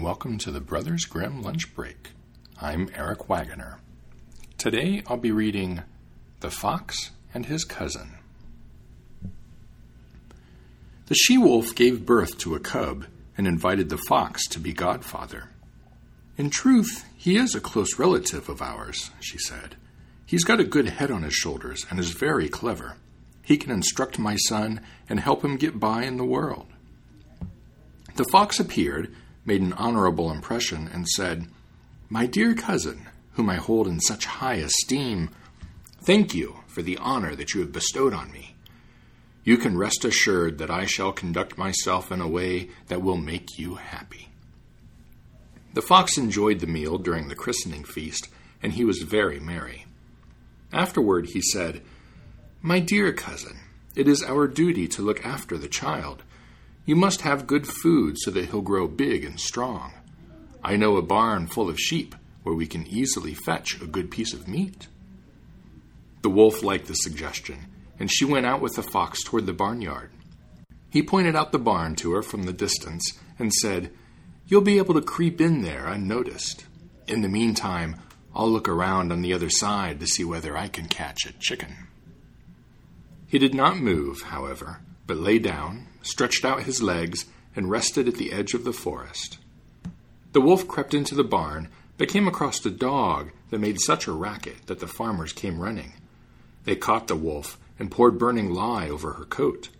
Welcome to the Brothers Grimm Lunch Break. I'm Eric Wagoner. Today I'll be reading The Fox and His Cousin. The she wolf gave birth to a cub and invited the fox to be godfather. In truth, he is a close relative of ours, she said. He's got a good head on his shoulders and is very clever. He can instruct my son and help him get by in the world. The fox appeared, made an honorable impression, and said, My dear cousin, whom I hold in such high esteem, thank you for the honor that you have bestowed on me. You can rest assured that I shall conduct myself in a way that will make you happy. The fox enjoyed the meal during the christening feast, and he was very merry. Afterward, he said, My dear cousin, it is our duty to look after the child. You must have good food so that he'll grow big and strong. I know a barn full of sheep where we can easily fetch a good piece of meat. The wolf liked the suggestion, and she went out with the fox toward the barnyard. He pointed out the barn to her from the distance and said, You'll be able to creep in there unnoticed. In the meantime, I'll look around on the other side to see whether I can catch a chicken. He did not move, however, but lay down, stretched out his legs, and rested at the edge of the forest. The wolf crept into the barn, but came across a dog that made such a racket that the farmers came running. They caught the wolf and poured burning lye over her coat.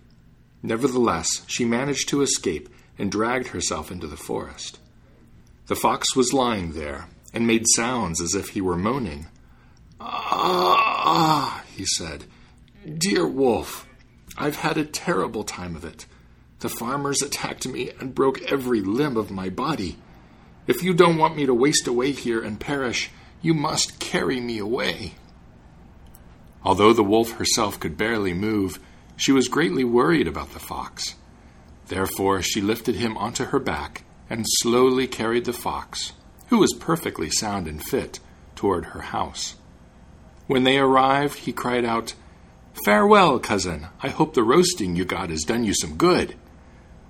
Nevertheless, she managed to escape and dragged herself into the forest. The fox was lying there and made sounds as if he were moaning. Ah, ah, he said, Dear wolf, I've had a terrible time of it. The farmers attacked me and broke every limb of my body. If you don't want me to waste away here and perish, you must carry me away. Although the wolf herself could barely move, she was greatly worried about the fox. Therefore, she lifted him onto her back and slowly carried the fox, who was perfectly sound and fit, toward her house. When they arrived, he cried out, Farewell, cousin. I hope the roasting you got has done you some good.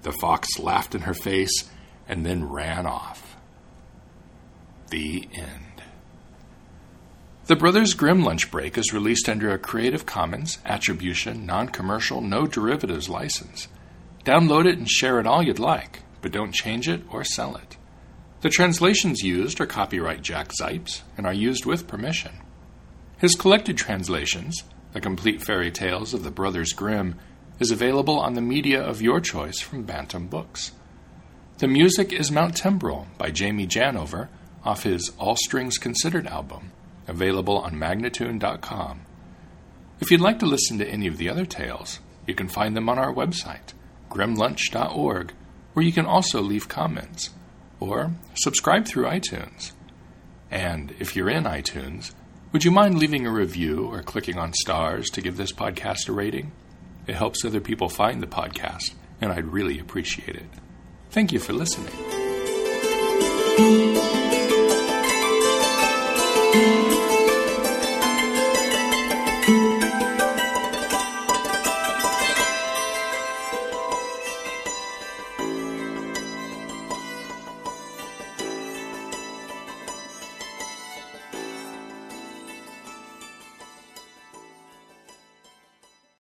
The fox laughed in her face and then ran off. The end. The Brothers Grimm Lunch Break is released under a Creative Commons Attribution, Non Commercial, No Derivatives license. Download it and share it all you'd like, but don't change it or sell it. The translations used are copyright Jack Zipes and are used with permission. His collected translations, The Complete Fairy Tales of the Brothers Grimm, is available on the media of your choice from Bantam Books. The music is Mount Temporal by Jamie Janover off his All Strings Considered album, available on Magnatune.com. If you'd like to listen to any of the other tales, you can find them on our website, grimlunch.org, where you can also leave comments or subscribe through iTunes. And if you're in iTunes, would you mind leaving a review or clicking on stars to give this podcast a rating? It helps other people find the podcast, and I'd really appreciate it. Thank you for listening.